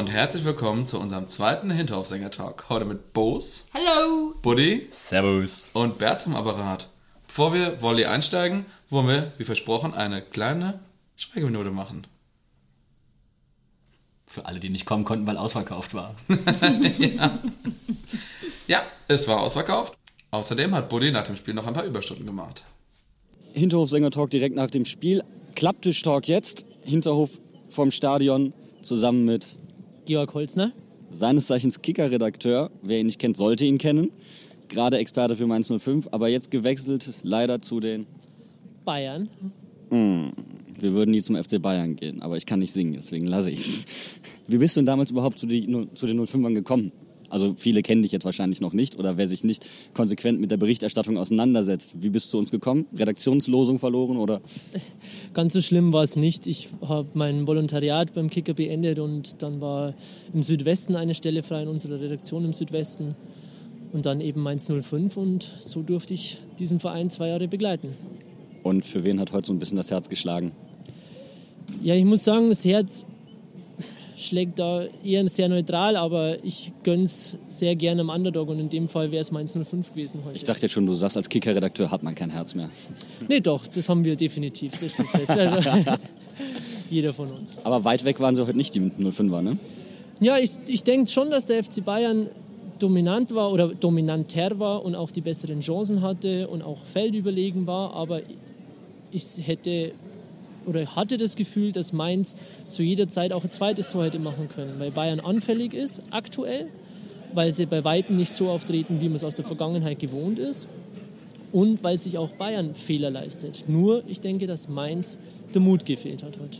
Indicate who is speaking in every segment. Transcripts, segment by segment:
Speaker 1: Und herzlich willkommen zu unserem zweiten Hinterhofsänger-Talk. Heute mit Bos,
Speaker 2: Hallo!
Speaker 1: Buddy
Speaker 3: Servus.
Speaker 1: und Bert zum Apparat. Bevor wir Volley einsteigen, wollen wir, wie versprochen, eine kleine Schweigeminute machen.
Speaker 3: Für alle, die nicht kommen konnten, weil ausverkauft war.
Speaker 1: Ja, es war ausverkauft. Außerdem hat Buddy nach dem Spiel noch ein paar Überstunden gemacht.
Speaker 4: Hinterhof-Sänger-Talk direkt nach dem Spiel. Klapptisch-Talk jetzt. Hinterhof vom Stadion zusammen mit
Speaker 2: Georg Holzner.
Speaker 4: seines Zeichens Kicker-Redakteur. Wer ihn nicht kennt, sollte ihn kennen. Gerade Experte für Mainz 05, aber jetzt gewechselt leider zu den.
Speaker 2: Bayern.
Speaker 4: Wir würden nie zum FC Bayern gehen, aber ich kann nicht singen, deswegen lasse ich's. Wie bist du denn damals überhaupt zu, die, zu den 05ern gekommen? Also viele kennen dich jetzt wahrscheinlich noch nicht oder wer sich nicht konsequent mit der Berichterstattung auseinandersetzt. Wie bist du zu uns gekommen? Redaktionslosung verloren oder?
Speaker 2: Ganz so schlimm war es nicht. Ich habe mein Volontariat beim Kicker beendet und dann war im Südwesten eine Stelle frei in unserer Redaktion im Südwesten. Und dann eben Mainz 05 und so durfte ich diesen Verein zwei Jahre begleiten.
Speaker 4: Und für wen hat heute so ein bisschen das Herz geschlagen?
Speaker 2: Ja, ich muss sagen, das Herz schlägt da eher sehr neutral, aber ich gönn's sehr gerne am Underdog und in dem Fall wäre es Mainz 05 gewesen heute.
Speaker 4: Ich dachte jetzt schon, du sagst, als Kicker-Redakteur hat man kein Herz mehr.
Speaker 2: Nee, doch, das haben wir definitiv. Das steht fest. Also, jeder von uns.
Speaker 4: Aber weit weg waren sie heute nicht, die 05er, ne?
Speaker 2: Ja, ich, ich denke schon, dass der FC Bayern dominant war oder dominanter war und auch die besseren Chancen hatte und auch feldüberlegen war. Aber ich hätte oder hatte das Gefühl, dass Mainz zu jeder Zeit auch ein zweites Tor hätte machen können, weil Bayern anfällig ist aktuell, weil sie bei Weitem nicht so auftreten, wie man es aus der Vergangenheit gewohnt ist und weil sich auch Bayern Fehler leistet. Nur, ich denke, dass Mainz der Mut gefehlt hat heute.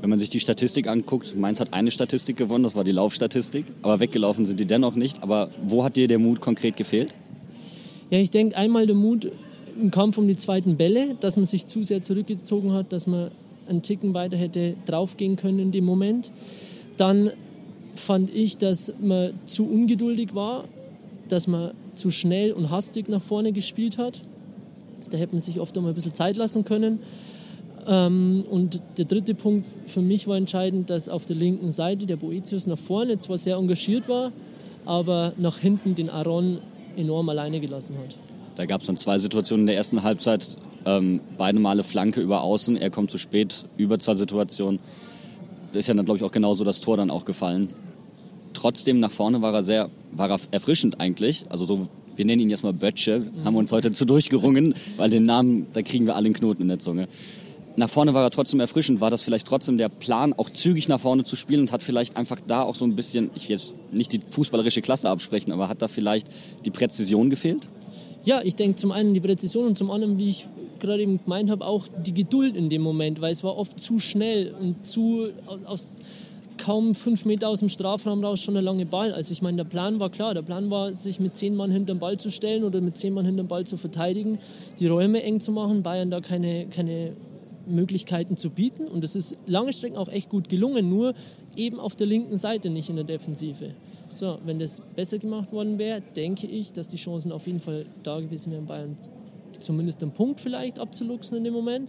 Speaker 4: Wenn man sich die Statistik anguckt, Mainz hat eine Statistik gewonnen, das war die Laufstatistik. Aber weggelaufen sind die dennoch nicht. Aber wo hat dir der Mut konkret gefehlt?
Speaker 2: Ja, ich denke einmal der Mut im Kampf um die zweiten Bälle, dass man sich zu sehr zurückgezogen hat, dass man einen Ticken weiter hätte draufgehen können in dem Moment. Dann fand ich, dass man zu ungeduldig war, dass man zu schnell und hastig nach vorne gespielt hat. Da hätte man sich oft auch mal ein bisschen Zeit lassen können. Ähm, und der dritte Punkt für mich war entscheidend, dass auf der linken Seite der Boetius nach vorne zwar sehr engagiert war, aber nach hinten den Aaron enorm alleine gelassen hat.
Speaker 4: Da gab es dann zwei Situationen in der ersten Halbzeit. Ähm, beide Male Flanke über Außen, er kommt zu spät, Überzahlsituation. Da ist ja dann, glaube ich, auch genauso das Tor dann auch gefallen. Trotzdem nach vorne war er sehr, war er erfrischend eigentlich. Also so, wir nennen ihn jetzt mal Böttche, haben wir uns heute zu durchgerungen, weil den Namen, da kriegen wir alle einen Knoten in der Zunge. Nach vorne war er trotzdem erfrischend. War das vielleicht trotzdem der Plan, auch zügig nach vorne zu spielen und hat vielleicht einfach da auch so ein bisschen, ich will jetzt nicht die fußballerische Klasse absprechen, aber hat da vielleicht die Präzision gefehlt?
Speaker 2: Ja, ich denke zum einen die Präzision und zum anderen, wie ich gerade eben gemeint habe, auch die Geduld in dem Moment, weil es war oft zu schnell und zu aus kaum fünf Meter aus dem Strafraum raus schon ein langer Ball. Also ich meine, der Plan war klar. Der Plan war, sich mit zehn Mann hinterm Ball zu stellen oder mit zehn Mann hinterm Ball zu verteidigen, die Räume eng zu machen, Bayern da keine, keine Möglichkeiten zu bieten. Und das ist lange Strecken auch echt gut gelungen, nur eben auf der linken Seite, nicht in der Defensive. So, wenn das besser gemacht worden wäre, denke ich, dass die Chancen auf jeden Fall da gewesen wären, Bayern zumindest einen Punkt vielleicht abzuluxen in dem Moment.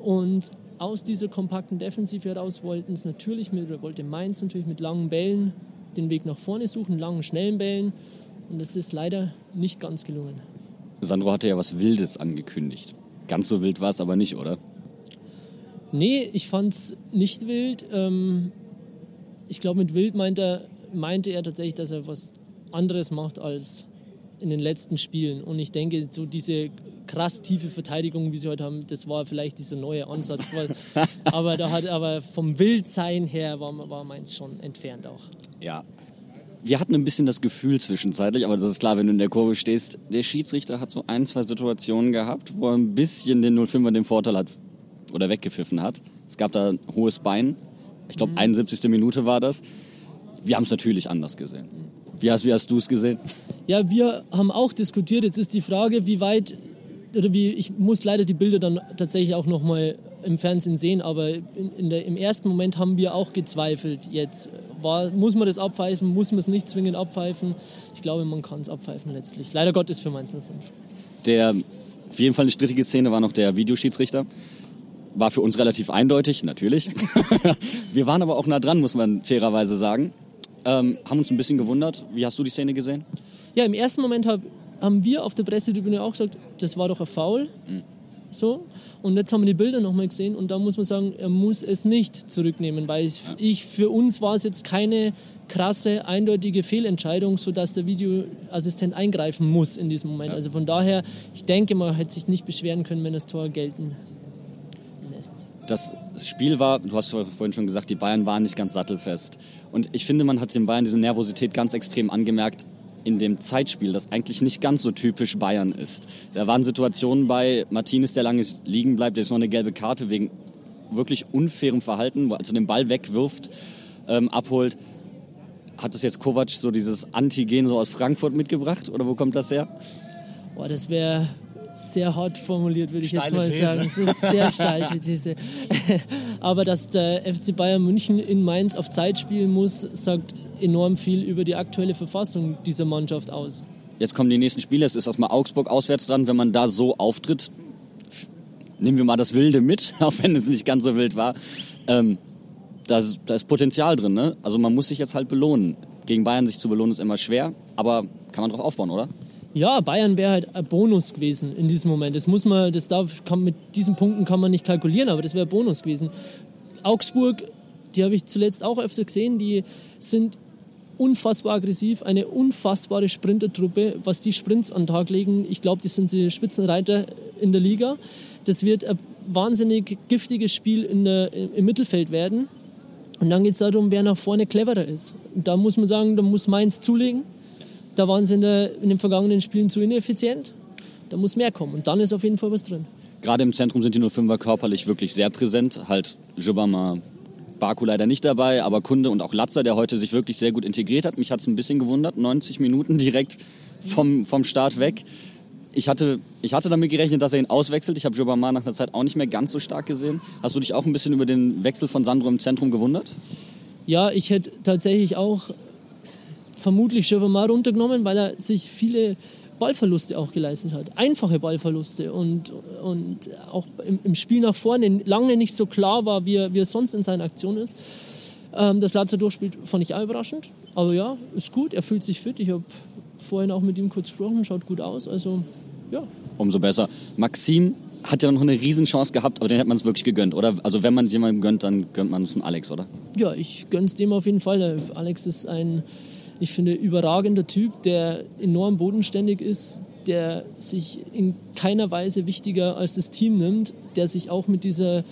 Speaker 2: Und aus dieser kompakten Defensive heraus wollten es natürlich mit, oder wollte Mainz natürlich mit langen Bällen den Weg nach vorne suchen, langen, schnellen Bällen. Und das ist leider nicht ganz gelungen.
Speaker 4: Sandro hatte ja was Wildes angekündigt. Ganz so wild war es aber nicht, oder?
Speaker 2: Nee, ich fand es nicht wild. Ähm, ich glaube, mit wild meint er, meinte er tatsächlich, dass er was anderes macht als in den letzten Spielen. Und ich denke, so diese krass tiefe Verteidigung, wie sie heute haben, das war vielleicht dieser neue Ansatz. Aber, da hat, aber vom Wildsein her war, war meins schon entfernt auch.
Speaker 4: Ja. Wir hatten ein bisschen das Gefühl zwischenzeitlich, aber das ist klar, wenn du in der Kurve stehst. Der Schiedsrichter hat so ein, zwei Situationen gehabt, wo er ein bisschen den 05er den Vorteil hat oder weggepfiffen hat. Es gab da ein hohes Bein. Ich glaube, 71. Minute war das. Wir haben es natürlich anders gesehen. Wie hast, wie hast du es gesehen?
Speaker 2: Ja, wir haben auch diskutiert. Jetzt ist die Frage, wie weit, oder wie, ich muss leider die Bilder dann tatsächlich auch nochmal im Fernsehen sehen, aber in, in der, im ersten Moment haben wir auch gezweifelt. Jetzt war, muss man das abpfeifen, muss man es nicht zwingend abpfeifen. Ich glaube, man kann es abpfeifen letztlich. Leider Gottes für Mainz 05.
Speaker 4: Der, auf jeden Fall eine strittige Szene war noch der Videoschiedsrichter. War für uns relativ eindeutig, natürlich. Wir waren aber auch nah dran, muss man fairerweise sagen. Ähm, haben uns ein bisschen gewundert. Wie hast du die Szene gesehen?
Speaker 2: Ja, im ersten Moment hab, haben wir auf der Pressetribüne auch gesagt, das war doch ein Foul. So. Und jetzt haben wir die Bilder nochmal gesehen und da muss man sagen, er muss es nicht zurücknehmen, weil ich, ich für uns war es jetzt keine krasse, eindeutige Fehlentscheidung, sodass der Videoassistent eingreifen muss in diesem Moment. Also von daher, ich denke, man hätte sich nicht beschweren können, wenn das Tor gelten lässt.
Speaker 4: Das Spiel war, du hast vorhin schon gesagt, die Bayern waren nicht ganz sattelfest. Und ich finde, man hat den Bayern diese Nervosität ganz extrem angemerkt in dem Zeitspiel, das eigentlich nicht ganz so typisch Bayern ist. Da waren Situationen bei Martinez, der lange liegen bleibt, der ist noch eine gelbe Karte wegen wirklich unfairem Verhalten, also den Ball wegwirft, ähm, abholt. Hat das jetzt Kovac so dieses Antigen so aus Frankfurt mitgebracht oder wo kommt das her?
Speaker 2: Boah, das wäre sehr hart formuliert, würde ich jetzt
Speaker 4: Steile
Speaker 2: mal
Speaker 4: These.
Speaker 2: sagen. Das ist sehr steil, die These. Aber dass der FC Bayern München in Mainz auf Zeit spielen muss, sagt enorm viel über die aktuelle Verfassung dieser Mannschaft aus.
Speaker 4: Jetzt kommen die nächsten Spiele, es ist erstmal Augsburg auswärts dran. Wenn man da so auftritt, nehmen wir mal das Wilde mit, auch wenn es nicht ganz so wild war. Ähm, da, ist, da ist Potenzial drin. Ne? Also man muss sich jetzt halt belohnen. Gegen Bayern sich zu belohnen ist immer schwer, aber kann man drauf aufbauen, oder?
Speaker 2: Ja, Bayern wäre halt ein Bonus gewesen in diesem Moment. Das muss man, das darf, kann, mit diesen Punkten kann man nicht kalkulieren, aber das wäre ein Bonus gewesen. Augsburg, die habe ich zuletzt auch öfter gesehen, die sind unfassbar aggressiv, eine unfassbare Sprintertruppe, was die Sprints an den Tag legen. Ich glaube, das sind die Spitzenreiter in der Liga. Das wird ein wahnsinnig giftiges Spiel in der, im Mittelfeld werden. Und dann geht es darum, wer nach vorne cleverer ist. Und da muss man sagen, da muss Mainz zulegen. Da waren sie in, der, in den vergangenen Spielen zu ineffizient. Da muss mehr kommen. Und dann ist auf jeden Fall was drin.
Speaker 4: Gerade im Zentrum sind die 05er körperlich wirklich sehr präsent. Halt Jobama, Baku leider nicht dabei, aber Kunde und auch Latzer, der heute sich wirklich sehr gut integriert hat. Mich hat es ein bisschen gewundert, 90 Minuten direkt vom, vom Start weg. Ich hatte, ich hatte damit gerechnet, dass er ihn auswechselt. Ich habe Jobama nach einer Zeit auch nicht mehr ganz so stark gesehen. Hast du dich auch ein bisschen über den Wechsel von Sandro im Zentrum gewundert?
Speaker 2: Ja, ich hätte tatsächlich auch vermutlich Chevrolet runtergenommen, weil er sich viele Ballverluste auch geleistet hat. Einfache Ballverluste und, und auch im, im Spiel nach vorne lange nicht so klar war, wie er, wie er sonst in seinen Aktionen ist. Ähm, dass Lazar durchspielt, fand ich auch überraschend. Aber ja, ist gut, er fühlt sich fit. Ich habe vorhin auch mit ihm kurz gesprochen, schaut gut aus. Also ja,
Speaker 4: Umso besser. Maxim hat ja noch eine Riesenchance gehabt, aber den hätte man es wirklich gegönnt, oder? Also wenn man es jemandem gönnt, dann gönnt man es dem Alex, oder?
Speaker 2: Ja, ich gönn's dem auf jeden Fall. Alex ist ein, ich finde, überragender Typ, der enorm bodenständig ist, der sich in keiner Weise wichtiger als das Team nimmt, der sich auch mit dieser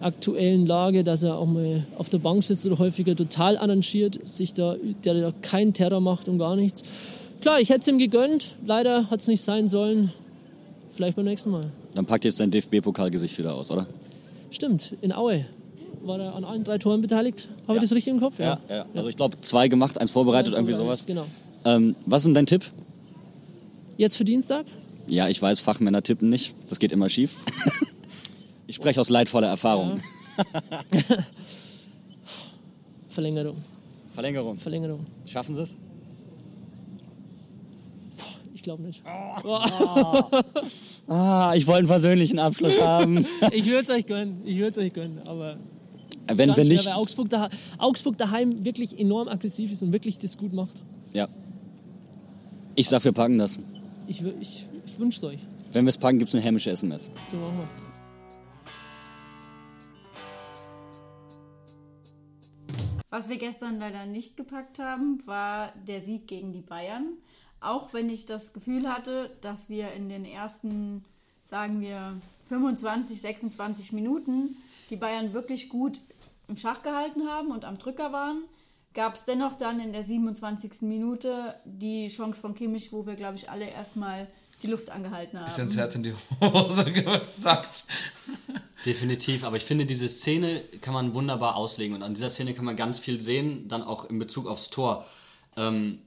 Speaker 2: aktuellen Lage, dass er auch mal auf der Bank sitzt oder häufiger total arrangiert, sich da, der da keinen Terror macht und gar nichts. Klar, ich hätte es ihm gegönnt, leider hat es nicht sein sollen. Vielleicht beim nächsten Mal.
Speaker 4: Dann packt jetzt sein DFB-Pokalgesicht wieder aus, oder?
Speaker 2: Stimmt, in Aue war er an allen drei Toren beteiligt. Habe ich das richtig im Kopf?
Speaker 4: ja. Also ich glaube, zwei gemacht, eins vorbereitet,
Speaker 2: Ja,
Speaker 4: irgendwie sowas.
Speaker 2: Genau.
Speaker 4: Ähm, was ist denn dein Tipp?
Speaker 2: Jetzt für Dienstag?
Speaker 4: Ja, ich weiß, Fachmänner tippen nicht. Das geht immer schief. ich spreche aus leidvoller Erfahrung.
Speaker 2: Verlängerung.
Speaker 4: Verlängerung.
Speaker 2: Verlängerung.
Speaker 4: Schaffen Sie es?
Speaker 2: Ich glaube nicht.
Speaker 4: Ah, ich wollte einen versöhnlichen Abschluss haben.
Speaker 2: Ich würde es euch gönnen. Ich würde es euch gönnen. Aber
Speaker 4: Wenn
Speaker 2: ganz
Speaker 4: wir
Speaker 2: schwer,
Speaker 4: nicht.
Speaker 2: weil Augsburg, daheim, Augsburg daheim wirklich enorm aggressiv ist und wirklich das gut macht.
Speaker 4: Ja. Ich sag, wir packen das.
Speaker 2: Ich, ich, ich wünsche es euch.
Speaker 4: Wenn wir es packen, gibt es eine hämische SMS.
Speaker 2: So machen wir.
Speaker 5: Was wir gestern leider nicht gepackt haben, war der Sieg gegen die Bayern. Auch wenn ich das Gefühl hatte, dass wir in den ersten, sagen wir, 25, 26 Minuten die Bayern wirklich gut im Schach gehalten haben und am Drücker waren, gab es dennoch dann in der 27. Minute die Chance von Kimmich, wo wir, glaube ich, alle erstmal die Luft angehalten haben.
Speaker 1: Bisschen ins Herz in die Hose gesagt.
Speaker 6: Definitiv, aber ich finde, diese Szene kann man wunderbar auslegen und an dieser Szene kann man ganz viel sehen, dann auch in Bezug aufs Tor. Ähm,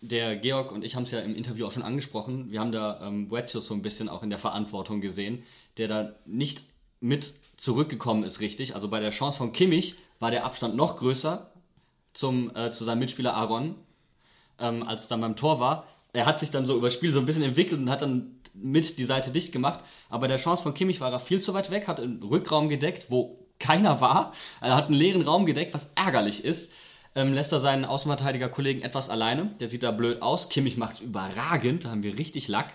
Speaker 6: der Georg und ich haben es ja im Interview auch schon angesprochen, wir haben da ähm, Boetius so ein bisschen auch in der Verantwortung gesehen, der da nicht mit zurückgekommen ist richtig. Also bei der Chance von Kimmich war der Abstand noch größer zum, äh, zu seinem Mitspieler Aaron, ähm, als es dann beim Tor war. Er hat sich dann so über das Spiel so ein bisschen entwickelt und hat dann mit die Seite dicht gemacht. Aber der Chance von Kimmich war er viel zu weit weg, hat den Rückraum gedeckt, wo
Speaker 4: keiner war. Er hat einen leeren Raum gedeckt, was ärgerlich ist. Ähm, lässt er seinen Außenverteidiger-Kollegen etwas alleine. Der sieht da blöd aus. Kimmich macht's überragend. Da haben wir richtig Lack.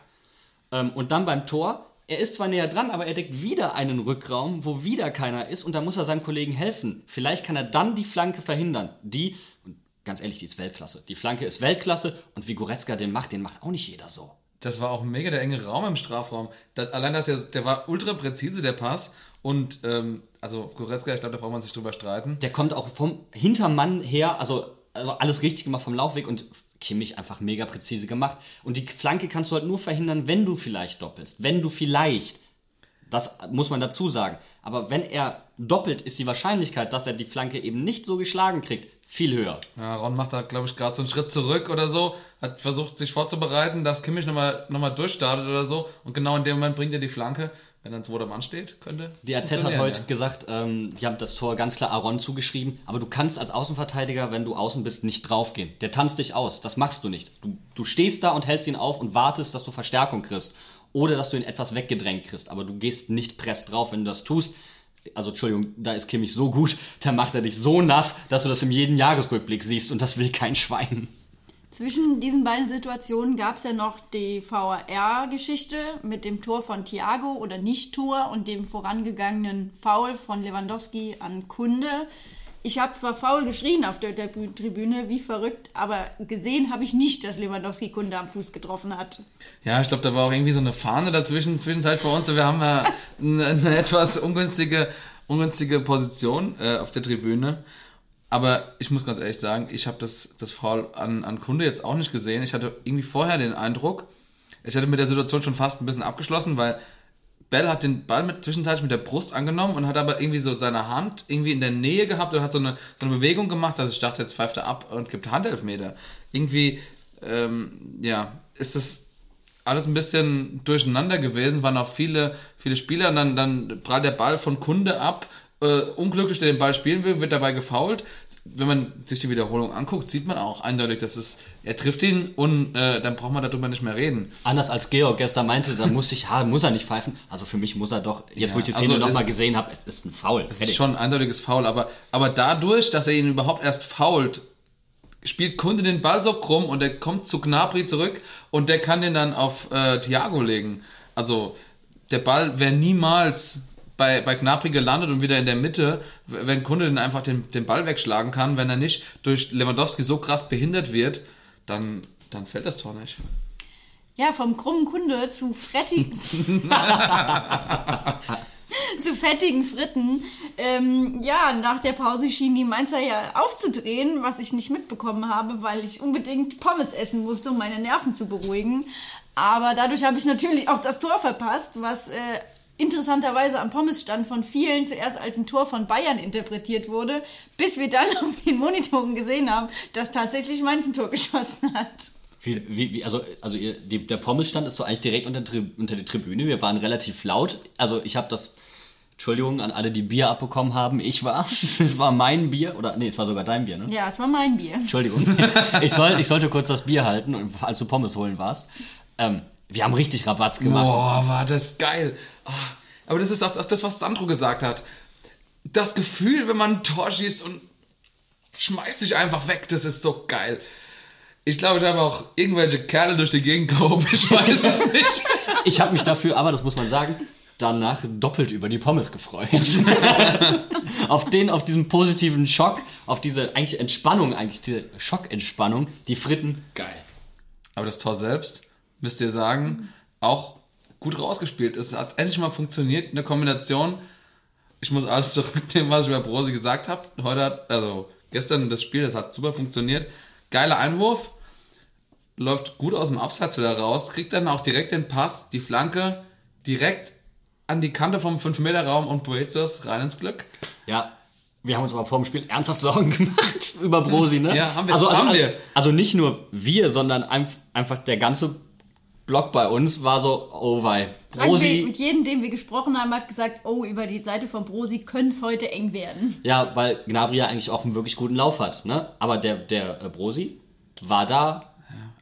Speaker 4: Ähm, und dann beim Tor. Er ist zwar näher dran, aber er deckt wieder einen Rückraum, wo wieder keiner ist. Und da muss er seinem Kollegen helfen. Vielleicht kann er dann die Flanke verhindern. Die, und ganz ehrlich, die ist Weltklasse. Die Flanke ist Weltklasse. Und wie Goretzka den macht, den macht auch nicht jeder so.
Speaker 1: Das war auch mega der enge Raum im Strafraum. Das, allein das, der, der war ultra präzise, der Pass. Und, ähm, also Goretzka, ich glaube, da braucht man sich drüber streiten.
Speaker 4: Der kommt auch vom Hintermann her, also, also alles richtig gemacht vom Laufweg und Kimmich einfach mega präzise gemacht. Und die Flanke kannst du halt nur verhindern, wenn du vielleicht doppelst. Wenn du vielleicht. Das muss man dazu sagen. Aber wenn er doppelt, ist die Wahrscheinlichkeit, dass er die Flanke eben nicht so geschlagen kriegt, viel höher.
Speaker 1: Ja, Ron macht da, glaube ich, gerade so einen Schritt zurück oder so, hat versucht, sich vorzubereiten, dass Kimmich nochmal noch mal durchstartet oder so. Und genau in dem Moment bringt er die Flanke. Wenn dann ein zweiter Mann steht, könnte.
Speaker 4: Die AZ hat heute
Speaker 1: ja.
Speaker 4: gesagt, ähm, die haben das Tor ganz klar Aaron zugeschrieben, aber du kannst als Außenverteidiger, wenn du außen bist, nicht draufgehen. Der tanzt dich aus. Das machst du nicht. Du, du stehst da und hältst ihn auf und wartest, dass du Verstärkung kriegst. Oder dass du ihn etwas weggedrängt kriegst. Aber du gehst nicht press drauf, wenn du das tust. Also, Entschuldigung, da ist Kimmich so gut, da macht er dich so nass, dass du das im jeden Jahresrückblick siehst und das will kein Schwein.
Speaker 5: Zwischen diesen beiden Situationen gab es ja noch die VAR-Geschichte mit dem Tor von Thiago oder Nicht-Tor und dem vorangegangenen Foul von Lewandowski an Kunde. Ich habe zwar faul geschrien auf der, Tribüne, wie verrückt, aber gesehen habe ich nicht, dass Lewandowski Kunde am Fuß getroffen hat.
Speaker 1: Ja, ich glaube, da war auch irgendwie so eine Fahne dazwischen, zwischenzeit bei uns. Wir haben ja eine, eine etwas ungünstige, ungünstige Position äh, auf der Tribüne. Aber ich muss ganz ehrlich sagen, ich habe das, das Foul an, an Kunde jetzt auch nicht gesehen. Ich hatte irgendwie vorher den Eindruck, ich hätte mit der Situation schon fast ein bisschen abgeschlossen, weil Bell hat den Ball mit, zwischenzeitlich mit der Brust angenommen und hat aber irgendwie so seine Hand irgendwie in der Nähe gehabt und hat so eine, so eine Bewegung gemacht, dass ich dachte, jetzt pfeift er ab und gibt Handelfmeter. Irgendwie, ähm, ja, ist das alles ein bisschen durcheinander gewesen, waren auch viele, viele Spieler und dann, dann prallt der Ball von Kunde ab, äh, unglücklich, der den Ball spielen will, wird dabei gefoult. Wenn man sich die Wiederholung anguckt, sieht man auch eindeutig, dass es, er trifft ihn und äh, dann braucht man darüber nicht mehr reden.
Speaker 4: Anders als Georg gestern meinte, dann muss ich, ja, muss er nicht pfeifen. Also für mich muss er doch, jetzt
Speaker 1: Ja,
Speaker 4: wo ich die Szene
Speaker 1: also
Speaker 4: nochmal
Speaker 1: es-
Speaker 4: gesehen habe, es ist ein Foul.
Speaker 1: Das ist schon ein eindeutiges Foul, aber, aber dadurch, dass er ihn überhaupt erst fault, spielt Kunde den Ball so krumm und er kommt zu Gnabry zurück und der kann den dann auf äh, Thiago legen. Also der Ball wäre niemals bei, bei Gnabry gelandet und wieder in der Mitte, wenn Kunde den einfach den, den Ball wegschlagen kann, wenn er nicht durch Lewandowski so krass behindert wird, dann, dann fällt das Tor nicht.
Speaker 5: Ja, vom krummen Kunde zu frettigen, zu fettigen Fritten. Ähm, ja, nach der Pause schienen die Mainzer ja aufzudrehen, was ich nicht mitbekommen habe, weil ich unbedingt Pommes essen musste, um meine Nerven zu beruhigen. Aber dadurch habe ich natürlich auch das Tor verpasst, was äh, interessanterweise am Pommesstand von vielen zuerst als ein Tor von Bayern interpretiert wurde, bis wir dann auf den Monitoren gesehen haben, dass tatsächlich Mainz ein Tor geschossen hat.
Speaker 4: Wie, wie, wie, also also ihr, die, der Pommesstand ist so eigentlich direkt unter, unter die Tribüne. Wir waren relativ laut. Also ich habe das, Entschuldigung an alle, die Bier abbekommen haben. Ich war's. Es war mein Bier. Oder nee, es war sogar dein Bier, ne?
Speaker 5: Ja, es war mein Bier.
Speaker 4: Entschuldigung. ich, soll, ich sollte kurz das Bier halten, und- als du Pommes holen warst. Ähm, wir haben richtig Rabatz gemacht.
Speaker 1: Boah, war das geil. Ah, Aber das ist auch das, was Sandro gesagt hat. Das Gefühl, wenn man ein Tor schießt und schmeißt sich einfach weg, das ist so geil. Ich glaube, ich habe auch irgendwelche Kerle durch die Gegend gehoben, ich weiß es nicht.
Speaker 4: Ich habe mich dafür, aber das muss man sagen, danach doppelt über die Pommes gefreut. auf den, auf diesen positiven Schock, auf diese eigentlich Entspannung, eigentlich diese Schockentspannung, die Fritten, geil.
Speaker 1: Aber das Tor selbst, müsst ihr sagen, auch gut rausgespielt. Es hat endlich mal funktioniert, eine Kombination. Ich muss alles zurücknehmen, was ich über Brosi gesagt habe. Heute hat, also gestern das Spiel, das hat super funktioniert. Geiler Einwurf, läuft gut aus dem Abseits wieder raus, kriegt dann auch direkt den Pass, die Flanke direkt an die Kante vom 5-Meter-Raum und Boetius rein ins Glück.
Speaker 4: Ja, wir haben uns aber vor dem Spiel ernsthaft Sorgen gemacht über Brosi, ne?
Speaker 1: Ja, haben wir.
Speaker 4: Also, also,
Speaker 1: Haben wir.
Speaker 4: also nicht nur wir, sondern einf- einfach der ganze Block bei uns war so, oh wei. Brosi,
Speaker 5: mit jedem, dem wir gesprochen haben, hat gesagt, oh, über die Seite von Brosi könnte es heute eng werden.
Speaker 4: ja, weil Gnabry ja eigentlich auch einen wirklich guten Lauf hat, ne? Aber der, der äh, Brosi war da,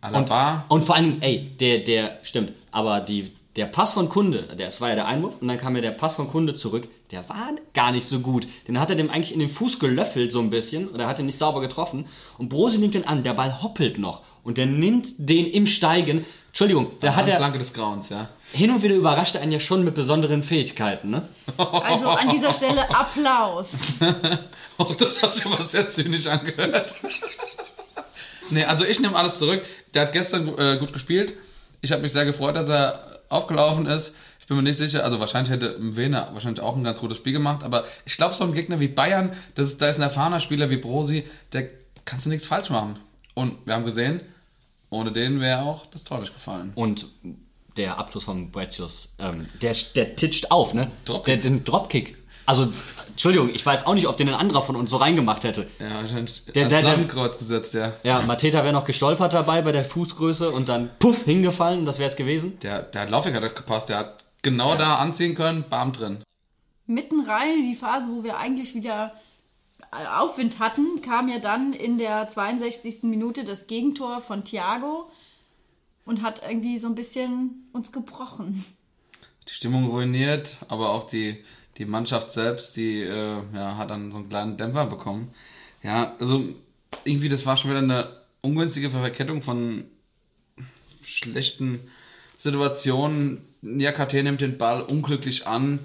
Speaker 4: Und,
Speaker 1: Alaba.
Speaker 4: und vor allem, ey, der, der, stimmt, aber die, Der Pass von Kunde, das war ja der Einwurf, und dann kam ja der Pass von Kunde zurück, der war gar nicht so gut. Den hat er dem eigentlich in den Fuß gelöffelt so ein bisschen, oder hat ihn nicht sauber getroffen. Und Brosi nimmt den an, der Ball hoppelt noch. Und der nimmt den im Steigen. Entschuldigung, da hat er
Speaker 1: Flanke des Grauens, ja.
Speaker 4: hin und wieder überrascht er einen ja schon mit besonderen Fähigkeiten, ne?
Speaker 5: Also an dieser Stelle Applaus.
Speaker 1: Oh, das hat sich aber sehr zynisch angehört. nee, also ich nehme alles zurück. Der hat gestern äh, gut gespielt. Ich habe mich sehr gefreut, dass er aufgelaufen ist. Ich bin mir nicht sicher, also wahrscheinlich hätte Wiener wahrscheinlich auch ein ganz gutes Spiel gemacht, aber ich glaube, so ein Gegner wie Bayern, das ist, da ist ein erfahrener Spieler wie Brosi, der kannst du nichts falsch machen. Und wir haben gesehen, ohne den wäre auch das Tor nicht gefallen.
Speaker 4: Und der Abschluss von Boetius, ähm, der, der titscht auf, ne?
Speaker 1: Dropkick.
Speaker 4: Der, den Dropkick. Also, Entschuldigung, ich weiß auch nicht, ob den ein anderer von uns so reingemacht hätte.
Speaker 1: Ja, wahrscheinlich
Speaker 4: Der- der- der-
Speaker 1: Lattenkreuz gesetzt, ja.
Speaker 4: Ja, Mateta wäre noch gestolpert dabei bei der Fußgröße und dann puff hingefallen, das wäre es gewesen.
Speaker 1: Der, der hat Laufweg hat gepasst, der hat genau da anziehen können, bam drin.
Speaker 5: Mitten rein in die Phase, wo wir eigentlich wieder Aufwind hatten, kam ja dann in der 62. Minute das Gegentor von Thiago und hat irgendwie so ein bisschen uns gebrochen.
Speaker 1: die Stimmung ruiniert, aber auch die, die Mannschaft selbst, die äh, ja, hat dann so einen kleinen Dämpfer bekommen. Ja, also irgendwie, das war schon wieder eine ungünstige Verkettung von schlechten Situationen. Niakate nimmt den Ball unglücklich an,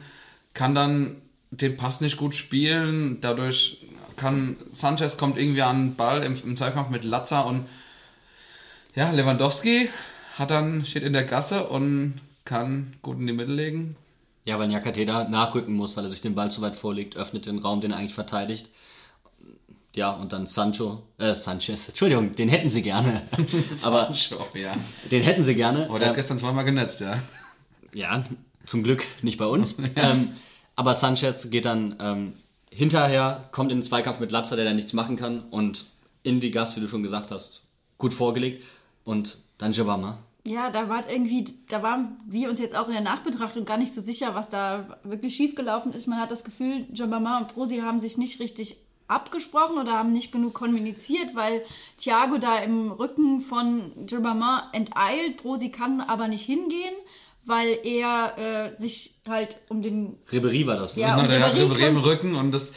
Speaker 1: kann dann den Pass nicht gut spielen, dadurch kann Sanchez kommt irgendwie an den Ball im, im Zweikampf mit Latza und ja, Lewandowski hat dann, steht in der Gasse und kann gut in die Mitte legen.
Speaker 4: Ja, weil Nyakate da nachrücken muss, weil er sich den Ball zu weit vorlegt, öffnet den Raum, den er eigentlich verteidigt. Ja, und dann Sancho, äh, Sanchez, Entschuldigung, den hätten sie gerne. Aber
Speaker 1: Sancho, ja.
Speaker 4: den hätten sie gerne.
Speaker 1: Oh, der hat
Speaker 4: Äh,
Speaker 1: gestern zweimal genetzt, ja.
Speaker 4: Ja, zum Glück nicht bei uns. ähm, aber Sanchez geht dann ähm, hinterher, kommt in den Zweikampf mit Latzer, der da nichts machen kann. Und in die Gas, wie du schon gesagt hast, gut vorgelegt. Und dann Javama.
Speaker 5: Ja, da war irgendwie, da waren wir uns jetzt auch in der Nachbetrachtung gar nicht so sicher, was da wirklich schiefgelaufen ist. Man hat das Gefühl, Jabama und Brosi haben sich nicht richtig abgesprochen oder haben nicht genug kommuniziert, weil Thiago da im Rücken von Jabama enteilt. Brosi kann aber nicht hingehen, weil er äh, sich halt um den
Speaker 4: Ribery war das, ne?
Speaker 5: Ja,
Speaker 1: Genau,
Speaker 5: und
Speaker 1: der hat
Speaker 5: Ribéry
Speaker 1: im Rücken und das,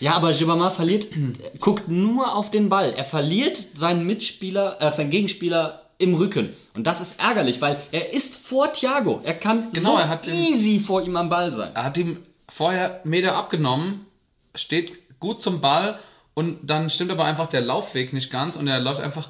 Speaker 4: Ja, aber Gibama verliert, guckt nur auf den Ball. Er verliert seinen Mitspieler, äh, seinen Gegenspieler im Rücken. Und das ist ärgerlich, weil er ist vor Thiago. Er kann
Speaker 1: Genau,
Speaker 4: so
Speaker 1: er hat den-
Speaker 4: easy vor ihm am Ball sein.
Speaker 1: er hat ihm vorher Meter abgenommen, steht gut zum Ball und dann stimmt aber einfach der Laufweg nicht ganz und er läuft einfach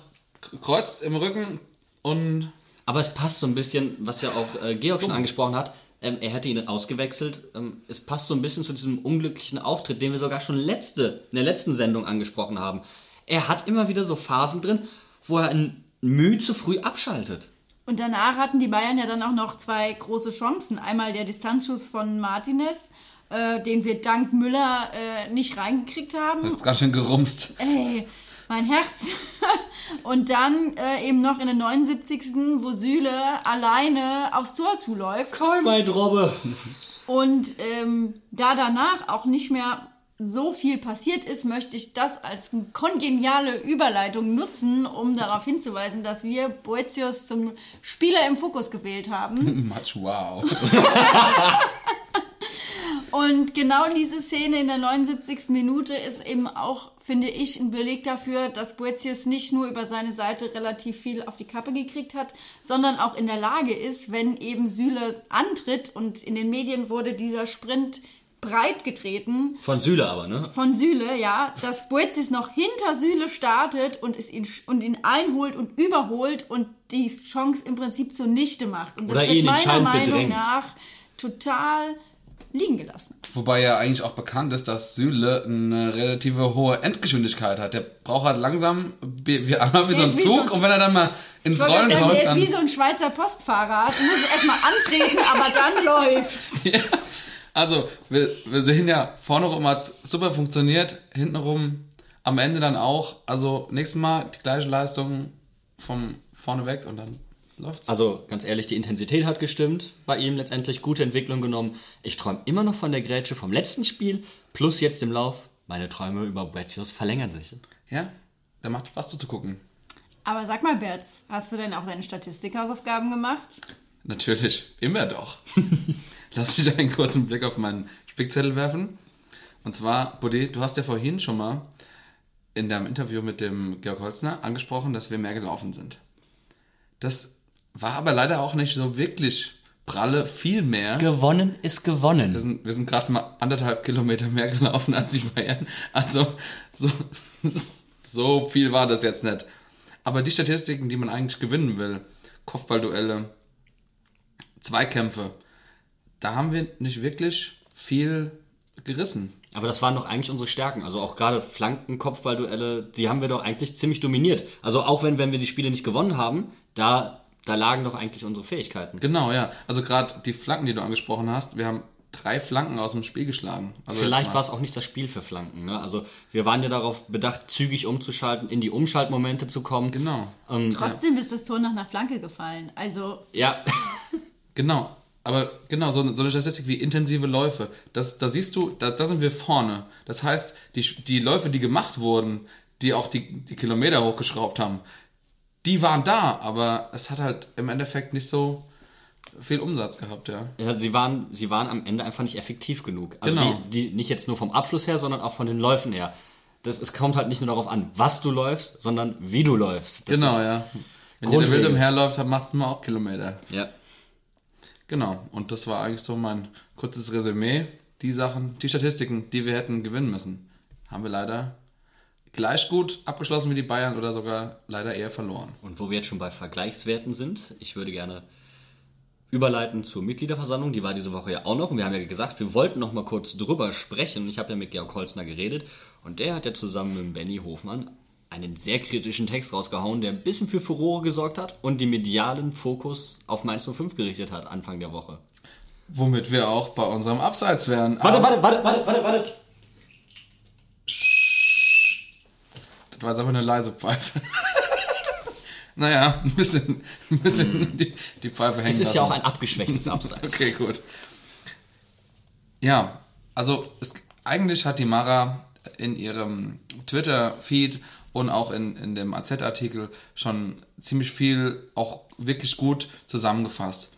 Speaker 1: kreuzt im Rücken und
Speaker 4: Aber es passt so ein bisschen, was ja auch äh, Georg schon angesprochen hat. Ähm, er hätte ihn ausgewechselt. Ähm, es passt so ein bisschen zu diesem unglücklichen Auftritt, den wir sogar schon letzte, in der letzten Sendung angesprochen haben. Er hat immer wieder so Phasen drin, wo er ein Mühe zu früh abschaltet.
Speaker 5: Und danach hatten die Bayern ja dann auch noch zwei große Chancen. Einmal der Distanzschuss von Martinez, äh, den wir dank Müller äh, nicht reingekriegt haben.
Speaker 1: hat's ganz schön gerumst.
Speaker 5: Ey, mein Herz. Und dann äh, eben noch in der 79. wo Süle alleine aufs Tor zuläuft.
Speaker 4: Kein Robbe.
Speaker 5: Und ähm, da danach auch nicht mehr so viel passiert ist, möchte ich das als kongeniale Überleitung nutzen, um darauf hinzuweisen, dass wir Boetius zum Spieler im Fokus gewählt haben.
Speaker 1: Much wow.
Speaker 5: Und genau diese Szene in der 79. Minute ist eben auch, finde ich, ein Beleg dafür, dass Boetius nicht nur über seine Seite relativ viel auf die Kappe gekriegt hat, sondern auch in der Lage ist, wenn eben Süle antritt und in den Medien wurde dieser Sprint breit getreten,
Speaker 4: Von Süle aber, ne?
Speaker 5: von Süle, ja, dass Boetius noch hinter Süle startet und, es ihn, und ihn einholt und überholt und die Chance im Prinzip zunichte macht. Und das
Speaker 4: Oder
Speaker 5: wird meiner Meinung
Speaker 4: bedrängt.
Speaker 5: nach total liegen gelassen.
Speaker 1: Wobei ja eigentlich auch bekannt ist, dass Süle eine relative hohe Endgeschwindigkeit hat. Der braucht halt langsam wie, einmal wie so ein Zug
Speaker 5: so-
Speaker 1: und wenn er dann mal ins Rollen
Speaker 5: sagen,
Speaker 1: kommt,
Speaker 5: der ist wie so ein Schweizer Postfahrrad. Du musst erstmal antreten, aber dann läuft's.
Speaker 1: Ja. Also, wir, wir sehen ja, vorne rum hat's super funktioniert, hintenrum am Ende dann auch. Also, nächstes Mal die gleiche Leistung vom vorne weg und dann läuft's.
Speaker 4: Also ganz ehrlich, die Intensität hat gestimmt bei ihm letztendlich, gute Entwicklung genommen. Ich träume immer noch von der Grätsche vom letzten Spiel, plus jetzt im Lauf. Meine Träume über Boetius verlängern sich.
Speaker 1: Ja, da macht Spaß zuzugucken.
Speaker 5: Aber sag mal, Berz, hast du denn auch deine Statistikaufgaben gemacht?
Speaker 1: Natürlich, immer doch. Lass mich einen kurzen Blick auf meinen Spickzettel werfen. Und zwar, Buddy, du hast ja vorhin schon mal in deinem Interview mit dem Georg Holzner angesprochen, dass wir mehr gelaufen sind. Das war aber leider auch nicht so wirklich pralle, viel mehr.
Speaker 4: Gewonnen ist gewonnen.
Speaker 1: Wir sind, wir sind gerade mal anderthalb Kilometer mehr gelaufen als die Bayern. Also so, so viel war das jetzt nicht. Aber die Statistiken, die man eigentlich gewinnen will, Kopfballduelle, Zweikämpfe, da haben wir nicht wirklich viel gerissen.
Speaker 4: Aber das waren doch eigentlich unsere Stärken. Also auch gerade Flanken, Kopfballduelle, die haben wir doch eigentlich ziemlich dominiert. Also auch wenn, wenn wir die Spiele nicht gewonnen haben, da, da lagen doch eigentlich unsere Fähigkeiten.
Speaker 1: Genau, ja. Also gerade die Flanken, die du angesprochen hast, wir haben drei Flanken aus dem Spiel geschlagen. Also
Speaker 4: Vielleicht war es auch nicht das Spiel für Flanken. Ne? Also wir waren ja darauf bedacht, zügig umzuschalten, in die Umschaltmomente zu kommen.
Speaker 1: Genau,
Speaker 4: Und,
Speaker 5: Trotzdem ist das Tor nach einer Flanke gefallen. Also
Speaker 4: ja,
Speaker 1: genau. Aber genau, so, eine- so eine Statistik wie intensive Läufe, das, da siehst du, da, da sind wir vorne. Das heißt, die, die Läufe, die gemacht wurden, die auch die, die Kilometer hochgeschraubt haben, die waren da, aber es hat halt im Endeffekt nicht so viel Umsatz gehabt, ja.
Speaker 4: ja sie, waren, sie waren am Ende einfach nicht effektiv genug. Also
Speaker 1: Genau.
Speaker 4: die, die nicht jetzt nur vom Abschluss her, sondern auch von den Läufen her. Das, es kommt halt nicht nur darauf an, was du läufst, sondern wie du läufst. Das
Speaker 1: Genau, ja. Wenn jeder wild umherläuft, dann macht man auch Kilometer.
Speaker 4: ja.
Speaker 1: Genau, und das war eigentlich so mein kurzes Resümee. Die Sachen, die Statistiken, die wir hätten gewinnen müssen, haben wir leider gleich gut abgeschlossen wie die Bayern oder sogar leider eher verloren.
Speaker 4: Und wo wir jetzt schon bei Vergleichswerten sind, ich würde gerne überleiten zur Mitgliederversammlung. Die war diese Woche ja auch noch. Und wir haben ja gesagt, wir wollten noch mal kurz drüber sprechen. Ich habe ja mit Georg Holzner geredet. Und der hat ja zusammen mit Benny Hofmann einen sehr kritischen Text rausgehauen, der ein bisschen für Furore gesorgt hat und den medialen Fokus auf Mainz 05 gerichtet hat Anfang der Woche.
Speaker 1: Womit wir auch bei unserem Abseits wären.
Speaker 4: Warte, warte, warte, warte, warte, warte.
Speaker 1: War jetzt aber eine leise Pfeife. naja, ein bisschen, ein bisschen die, die Pfeife hängen
Speaker 4: Es ist ja auch
Speaker 1: lassen.
Speaker 4: ein abgeschwächtes Abseits.
Speaker 1: Okay, gut. Ja, also es, eigentlich hat die Mara in ihrem Twitter-Feed und auch in, in dem AZ-Artikel schon ziemlich viel auch wirklich gut zusammengefasst.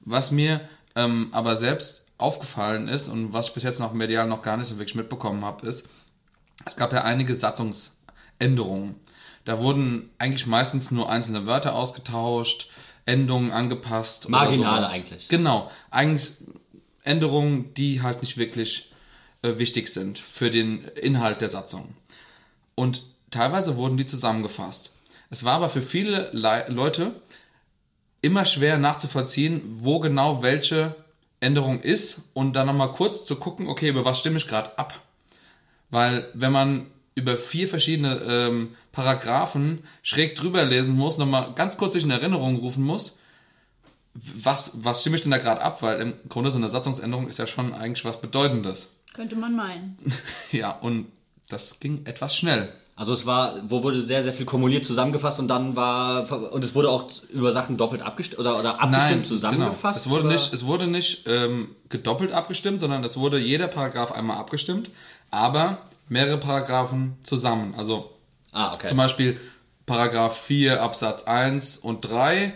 Speaker 1: Was mir ähm, aber selbst aufgefallen ist und was ich bis jetzt noch medial noch gar nicht so wirklich mitbekommen habe, ist, es gab ja einige Satzungsänderungen. Da wurden eigentlich meistens nur einzelne Wörter ausgetauscht, Endungen angepasst.
Speaker 4: Marginale eigentlich.
Speaker 1: Genau. Eigentlich Änderungen, die halt nicht wirklich äh, wichtig sind für den Inhalt der Satzung. Und teilweise wurden die zusammengefasst. Es war aber für viele Le Leute immer schwer nachzuvollziehen, wo genau welche Änderung ist und dann nochmal kurz zu gucken, okay, über was stimme ich gerade ab. Weil wenn man über vier verschiedene ähm, Paragraphen schräg drüber lesen muss, nochmal ganz kurz sich in Erinnerung rufen muss, was, was stimme ich denn da gerade ab? Weil im Grunde so eine Satzungsänderung ist ja schon eigentlich was Bedeutendes.
Speaker 5: könnte man meinen.
Speaker 1: Ja, und das ging etwas schnell.
Speaker 4: Also es war, wo wurde sehr, sehr viel kumuliert zusammengefasst und dann war, und es wurde auch über Sachen doppelt abgestimmt oder, oder abgestimmt zusammengefasst.
Speaker 1: Genau. Es wurde
Speaker 4: oder?
Speaker 1: nicht, es wurde nicht ähm, gedoppelt abgestimmt, sondern es wurde jeder Paragraph einmal abgestimmt, aber mehrere Paragraphen zusammen. Also
Speaker 4: Ah, okay.
Speaker 1: zum Beispiel Paragraph 4 Absatz 1 und 3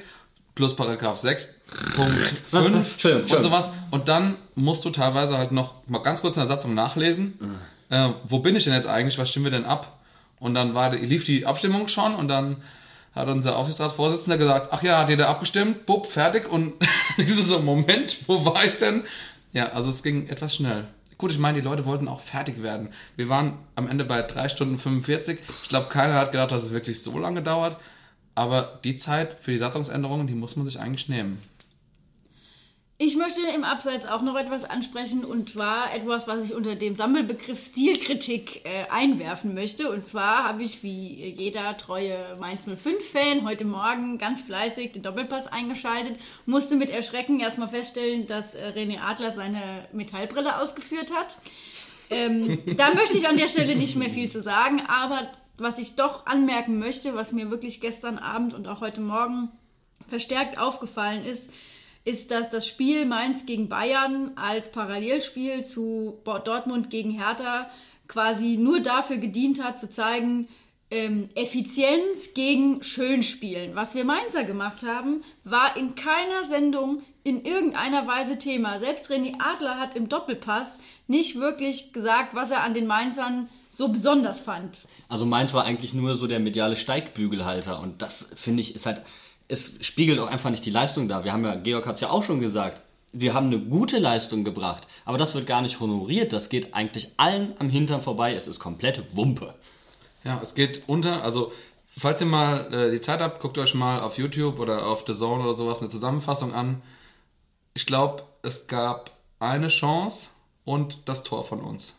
Speaker 1: plus Paragraph 6 Punkt 5
Speaker 4: Entschuldigung,
Speaker 1: und sowas. Und dann musst du teilweise halt noch mal ganz kurz in der Satzung nachlesen,
Speaker 4: Mhm.
Speaker 1: äh, wo bin ich denn jetzt eigentlich, was stimmen wir denn ab? Und dann war, lief die Abstimmung schon und dann hat unser Aufsichtsratsvorsitzender gesagt, ach ja, hat jeder abgestimmt, bupp, fertig und ich so, Moment, wo war ich denn? Ja, also es ging etwas schnell. Gut, ich meine, die Leute wollten auch fertig werden. Wir waren am Ende bei 3 Stunden 45. Ich glaube, keiner hat gedacht, dass es wirklich so lange dauert. Aber die Zeit für die Satzungsänderungen, die muss man sich eigentlich nehmen.
Speaker 5: Ich möchte im Abseits auch noch etwas ansprechen und zwar etwas, was ich unter dem Sammelbegriff Stilkritik äh, einwerfen möchte. Und zwar habe ich wie jeder treue Mainz 05-Fan heute Morgen ganz fleißig den Doppelpass eingeschaltet, musste mit Erschrecken erstmal feststellen, dass äh, René Adler seine Metallbrille ausgeführt hat. Ähm, da möchte ich an der Stelle nicht mehr viel zu sagen, aber was ich doch anmerken möchte, was mir wirklich gestern Abend und auch heute Morgen verstärkt aufgefallen ist, ist, dass das Spiel Mainz gegen Bayern als Parallelspiel zu Dortmund gegen Hertha quasi nur dafür gedient hat, zu zeigen, ähm, Effizienz gegen Schönspielen. Was wir Mainzer gemacht haben, war in keiner Sendung in irgendeiner Weise Thema. Selbst René Adler hat im Doppelpass nicht wirklich gesagt, was er an den Mainzern so besonders fand.
Speaker 4: Also Mainz war eigentlich nur so der mediale Steigbügelhalter und das finde ich ist halt, es spiegelt auch einfach nicht die Leistung da. Wir haben ja, Georg hat es ja auch schon gesagt, wir haben eine gute Leistung gebracht, aber das wird gar nicht honoriert. Das geht eigentlich allen am Hintern vorbei. Es ist komplette Wumpe.
Speaker 1: Ja, es geht unter, also falls ihr mal äh, die Zeit habt, guckt euch mal auf YouTube oder auf The Zone oder sowas eine Zusammenfassung an. Ich glaube, es gab eine Chance und das Tor von uns.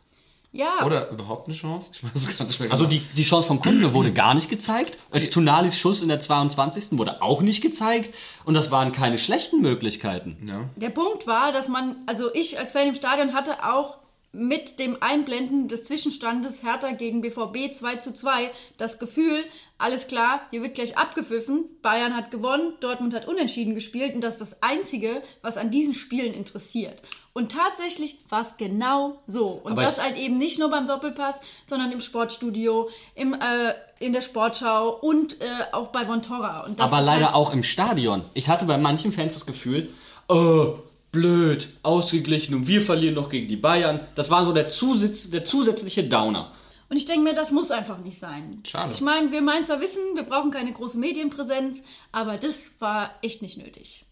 Speaker 5: Ja,
Speaker 1: Oder überhaupt eine Chance? Ich weiß es gar nicht mehr
Speaker 4: Also
Speaker 1: genau.
Speaker 4: die, die Chance von Kunde wurde gar nicht gezeigt. Als Tunalis Schuss in der 22. wurde auch nicht gezeigt. Und das waren keine schlechten Möglichkeiten.
Speaker 1: ja.
Speaker 5: Der Punkt war, dass man, also ich als Fan im Stadion hatte auch mit dem Einblenden des Zwischenstandes Hertha gegen BVB 2 zu 2 das Gefühl, alles klar, hier wird gleich abgepfiffen, Bayern hat gewonnen, Dortmund hat unentschieden gespielt und das ist das Einzige, was an diesen Spielen interessiert. Und tatsächlich war es genau so. Und
Speaker 4: Aber
Speaker 5: das halt eben nicht nur beim Doppelpass, sondern im Sportstudio, im, äh, in der Sportschau und äh, auch bei Von Torra. Und das
Speaker 4: Aber leider
Speaker 5: halt,
Speaker 4: auch im Stadion. Ich hatte bei manchen Fans das Gefühl, oh, blöd, ausgeglichen und wir verlieren noch gegen die Bayern. Das war so der, Zusatz, der zusätzliche Downer.
Speaker 5: Und ich denke mir, das muss einfach nicht sein.
Speaker 1: Schade.
Speaker 5: Ich meine, wir Mainzer wissen, wir brauchen keine große Medienpräsenz, aber das war echt nicht nötig.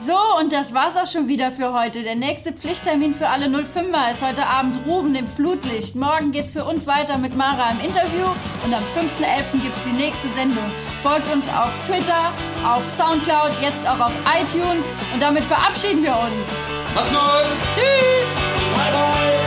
Speaker 5: So, und das war's auch schon wieder für heute. Der nächste Pflichttermin für alle 05er ist heute Abend Rufen im Flutlicht. Morgen geht's für uns weiter mit Mara im Interview und am 5.11. gibt's die nächste Sendung. Folgt uns auf Twitter, auf Soundcloud, jetzt auch auf iTunes und damit verabschieden wir uns.
Speaker 1: Macht's gut!
Speaker 5: Tschüss!